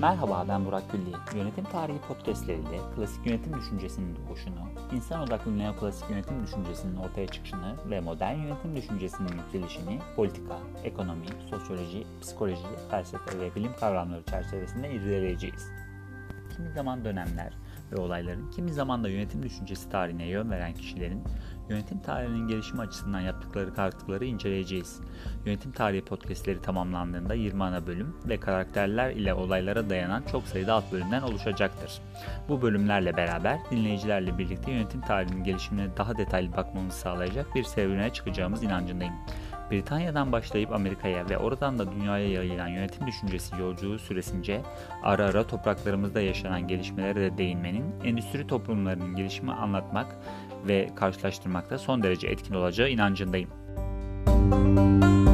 Merhaba ben Burak Külli. Yönetim Tarihi podcastleriyle klasik yönetim düşüncesinin doğuşunu, insan odaklı neoklasik yönetim düşüncesinin ortaya çıkışını ve modern yönetim düşüncesinin yükselişini politika, ekonomi, sosyoloji, psikoloji, felsefe ve bilim kavramları çerçevesinde irdeleyeceğiz. Kimi zaman dönemler ve olayların, kimi zaman da yönetim düşüncesi tarihine yön veren kişilerin yönetim tarihinin gelişimi açısından yaptıkları katkıları inceleyeceğiz. Yönetim tarihi podcastleri tamamlandığında 20 ana bölüm ve karakterler ile olaylara dayanan çok sayıda alt bölümden oluşacaktır. Bu bölümlerle beraber dinleyicilerle birlikte yönetim tarihinin gelişimine daha detaylı bakmamızı sağlayacak bir serüvene çıkacağımız inancındayım. Britanya'dan başlayıp Amerika'ya ve oradan da dünyaya yayılan yönetim düşüncesi yolculuğu süresince ara ara topraklarımızda yaşanan gelişmelere de değinmenin, endüstri toplumlarının gelişimi anlatmak ve karşılaştırmakta son derece etkin olacağı inancındayım. Müzik